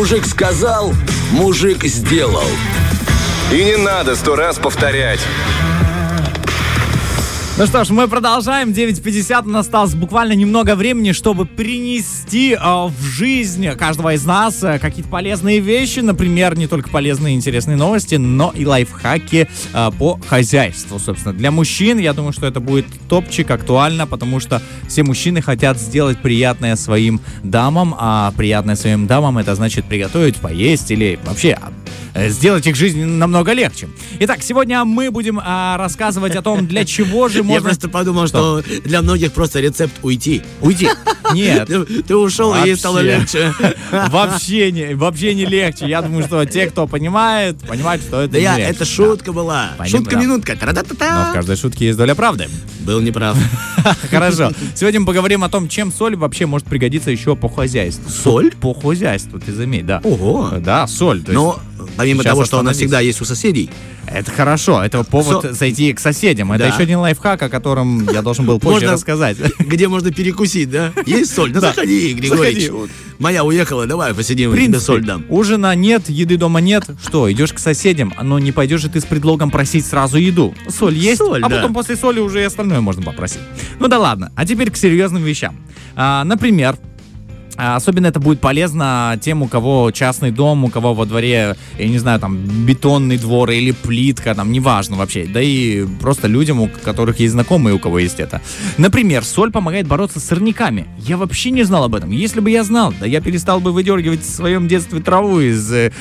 Мужик сказал, мужик сделал. И не надо сто раз повторять. Ну что ж, мы продолжаем. 9.50 у нас осталось буквально немного времени, чтобы принести э, в жизнь каждого из нас э, какие-то полезные вещи. Например, не только полезные и интересные новости, но и лайфхаки э, по хозяйству. Собственно, для мужчин, я думаю, что это будет топчик, актуально, потому что все мужчины хотят сделать приятное своим дамам, а приятное своим дамам это значит приготовить, поесть или вообще сделать их жизнь намного легче. Итак, сегодня мы будем а, рассказывать о том, для чего же можно... Я просто подумал, что для многих просто рецепт уйти. Уйти? Нет. Ты ушел, и ей стало легче. Вообще не, вообще не легче. Я думаю, что те, кто понимает, понимают, что это Да не я, легче. это шутка была. Шутка-минутка. Но в каждой шутке есть доля правды. Был неправ. Хорошо. Сегодня мы поговорим о том, чем соль вообще может пригодиться еще по хозяйству. Соль? По хозяйству, ты заметь, да. Ого. Да, соль. Но помимо Сейчас того, что она всегда есть у соседей, Это хорошо, это повод Со- зайти к соседям. Это Да. еще один лайфхак, о котором я должен был позже Можно- рассказать. где можно перекусить, да? Есть соль? Да Да. заходи, Григорьевич. Заходи. Моя уехала, давай посидим, тебе соль дам. ужина нет, еды дома нет. Что, идешь к соседям, но не пойдешь же ты с предлогом просить сразу еду. Соль есть, Соль, а да. потом после соли уже и остальное можно попросить. Ну да ладно, а теперь к серьезным вещам. А, например, а, Особенно это будет полезно тем, у кого частный дом, у кого во дворе, я не знаю, там, бетонный двор или плитка, там, неважно вообще. Да и просто людям, у которых есть знакомые, у кого есть это. Например, соль помогает бороться с сорняками. Я вообще не знал об этом. Если бы я знал, да я перестал бы выдергивать в своем детстве траву из э,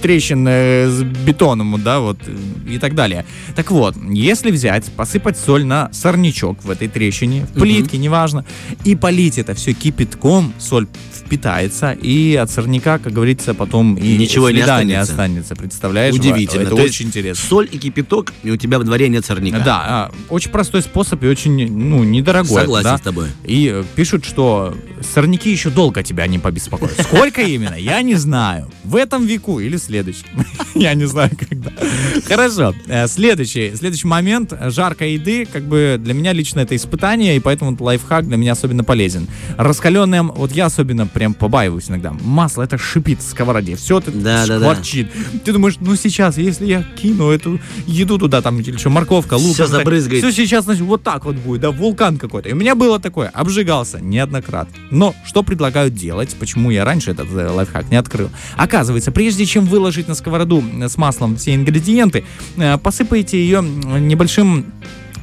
трещин э, с бетоном, да, вот, э, и так далее. Так вот, если взять, посыпать соль на сорнячок в этой трещине, в плитке, неважно, и полить это все кипятком, соль впитается, и от сорняка, как говорится, потом и Ничего не следа не останется. останется. Представляешь? Удивительно. Это То очень интересно. Соль и кипяток, и у тебя во дворе нет сорняка. Да, а, очень простой способ и очень, ну, недорогой. Согласен да? с тобой. И э, пишут, что сорняки еще долго тебя не побеспокоят. Сколько именно, я не знаю. В этом веку или следующем. Я не знаю, когда. Хорошо. Э, Следующий, следующий момент. Жаркой еды, как бы для меня лично это испытание, и поэтому лайфхак для меня особенно полезен. Раскаленное, вот я особенно прям побаиваюсь иногда. Масло, это шипит в сковороде. Все это Да, да, да. шкварчит. Ты думаешь, ну сейчас, если я кину эту еду туда, там, или что, морковка, лук. Всё забрызгает. Все сейчас, значит, вот так вот будет, да, вулкан какой-то. И у меня было такое, обжигался неоднократно. Но что предлагают делать, почему я раньше этот э, лайфхак не открыл? Оказывается, прежде чем выложить на сковороду э, с маслом все ингредиенты, э, посыпайте ее небольшим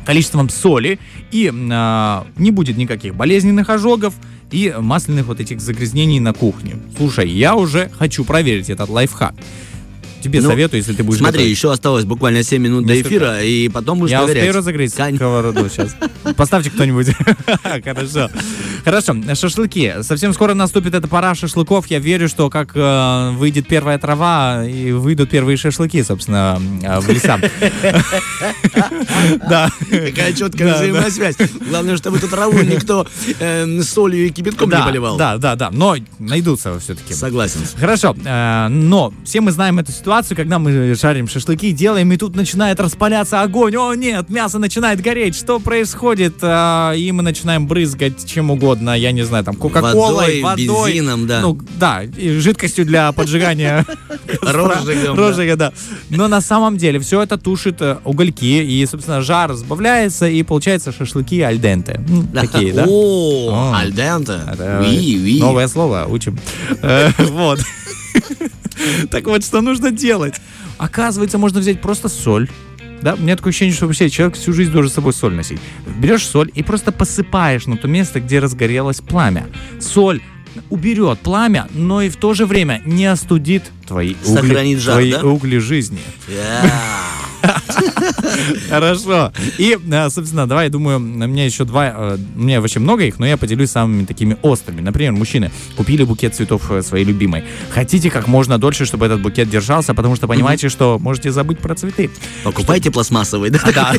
количеством соли, и э, не будет никаких болезненных ожогов и масляных вот этих загрязнений на кухне. Слушай, я уже хочу проверить этот лайфхак. Тебе Ну, советую, если ты будешь Смотри, готовить. еще осталось буквально 7 минут до Несколько. эфира, и потом будешь Я проверять. успею разогреть Кань- сковороду сейчас. Поставьте кто-нибудь. Хорошо. Хорошо. Шашлыки. Совсем скоро наступит эта пора шашлыков. Я верю, что как э, выйдет первая трава, и выйдут первые шашлыки, собственно, э, в леса. Да. Какая четкая взаимосвязь. Главное, чтобы эту траву никто э, солью и кипятком не поливал. Да, да, да. Но найдутся все-таки. Согласен. Хорошо, э, но все мы знаем эту ситуацию, когда мы жарим шашлыки, делаем, и тут начинает распаляться огонь. О, нет, мясо начинает гореть. Что происходит? Э, и мы начинаем брызгать чем угодно, я не знаю, там, кока-колой, Водой, водой. бензином, да. Ну, да, и жидкостью для поджигания Розжигом. Розжига, да. Но на самом деле все это тушит э, угольки, и, собственно, жар сбавляется, и получается шашлыки альденте. М, Такие, да? О, альденте. Ви. Новое слово учим. Э, Вот. Так вот, что нужно делать? Оказывается, можно взять просто соль. Да, у меня такое ощущение, что вообще человек всю жизнь должен с собой соль носить. Берешь соль и просто посыпаешь на то место, где разгорелось пламя. Соль уберет пламя, но и в то же время не остудит твои угли, Сохранит жар, твои да? угли жизни. Я. Хорошо. И, э, собственно, давай, я думаю, у меня еще два, э, у меня вообще много их, но я поделюсь самыми такими острыми. Например, мужчины купили букет цветов э, своей любимой. Хотите как можно дольше, чтобы этот букет держался, потому что понимаете, что можете забыть про цветы. Покупайте пластмассовый, да? Да.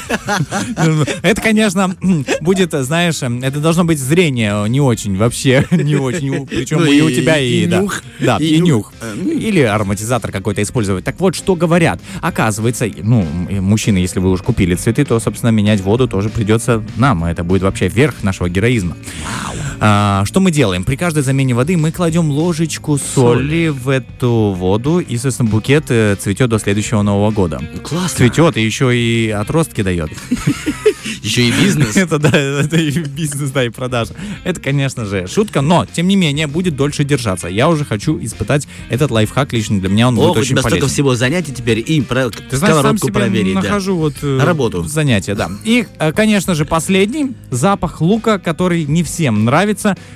Это, конечно, будет, знаешь, это должно быть зрение не очень вообще, не очень, причем Ну и у тебя, и да. нюх. Да, И нюх. ну. Или ароматизатор какой-то использовать. Так вот, что говорят. Оказывается, ну, мужчины, если вы уж купили цветы, то, собственно, менять воду тоже придется нам. Это будет вообще верх нашего героизма. А, что мы делаем? При каждой замене воды мы кладем ложечку соли в эту воду, и, соответственно, букет э, цветет до следующего Нового года. Классно. Цветет и еще и отростки дает. Еще и бизнес. Это да, это и бизнес, да, и продажа. Это, конечно же, шутка, но, тем не менее, будет дольше держаться. Я уже хочу испытать этот лайфхак лично для меня, он будет у очень тебя столько полезен. всего занятий теперь и про Ты знаешь, сам себе проверить. да. нахожу вот э, На работу. занятия, да. И, э, конечно же, последний запах лука, который не всем нравится,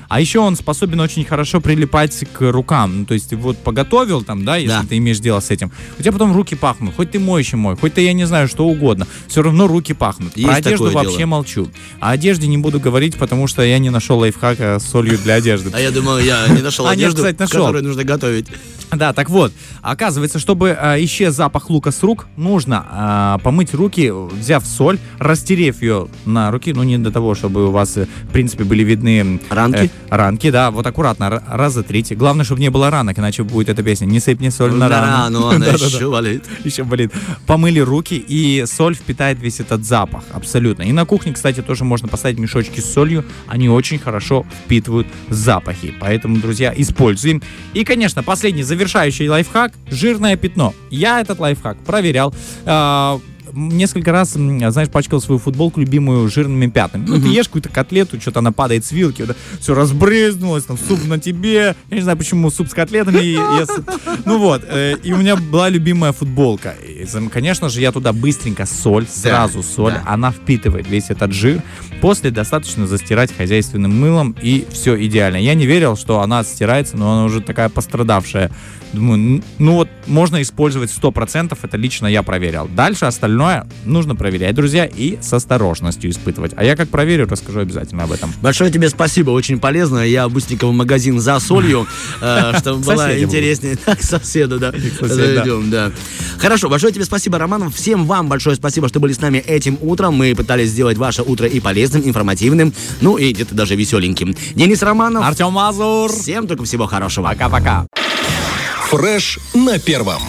а еще он способен очень хорошо прилипать к рукам. Ну, то есть вот поготовил там, да, если Да. ты имеешь дело с этим, у тебя потом руки пахнут, хоть ты моющий мой, хоть ты, я не знаю, что угодно, все равно руки пахнут. Есть Про одежду вообще дело. молчу. О одежде не буду говорить, потому что я не нашел лайфхака с солью для одежды. А я думаю, я не нашел А, одежду, которую нужно готовить. Да, так вот, оказывается, чтобы э, исчез запах лука с рук, нужно э, помыть руки, взяв соль, растерев ее на руки, ну не до того, чтобы у вас, в принципе, были видны Ранки? э, ранки, да, вот аккуратно, раза трите. Главное, чтобы не было ранок, иначе будет эта песня «Не сыпь мне соль на рану». рану, она Да-да-да. еще болит. Еще болит. Помыли руки, и соль впитает весь этот запах. Абсолютно. И на кухне, кстати, тоже можно поставить мешочки с солью. Они очень хорошо впитывают запахи. Поэтому, друзья, используем. И, конечно, последний завершающий лайфхак – жирное пятно. Я этот лайфхак проверял. Несколько раз, знаешь, пачкал свою футболку любимую жирными пятнами. Ну, ты ешь какую-то котлету, что-то она падает с вилки, вот, все разбрызнулось, там, суп на тебе. Я не знаю, почему суп с котлетами. я Ну вот, э, и у меня была любимая футболка. И, конечно же, я туда быстренько соль, сразу соль, да. она впитывает весь этот жир. После достаточно застирать хозяйственным мылом, и все идеально. Я не верил, что она стирается, но она уже такая пострадавшая. Думаю, ну вот можно использовать 100%, это лично я проверял. Дальше остальное нужно проверять, друзья, и с осторожностью испытывать. А я как проверю, расскажу обязательно об этом. Большое тебе спасибо, очень полезно. Я быстренько в магазин за солью, э, чтобы было интереснее. Так, соседу, да, зайдем, да. Хорошо, большое тебе спасибо, Роман. Всем вам большое спасибо, что были с нами этим утром. Мы пытались сделать ваше утро и полезным, информативным, ну и где-то даже веселеньким. Денис Романов. Артем Мазур! Всем только всего хорошего. Пока-пока! Фреш на первом.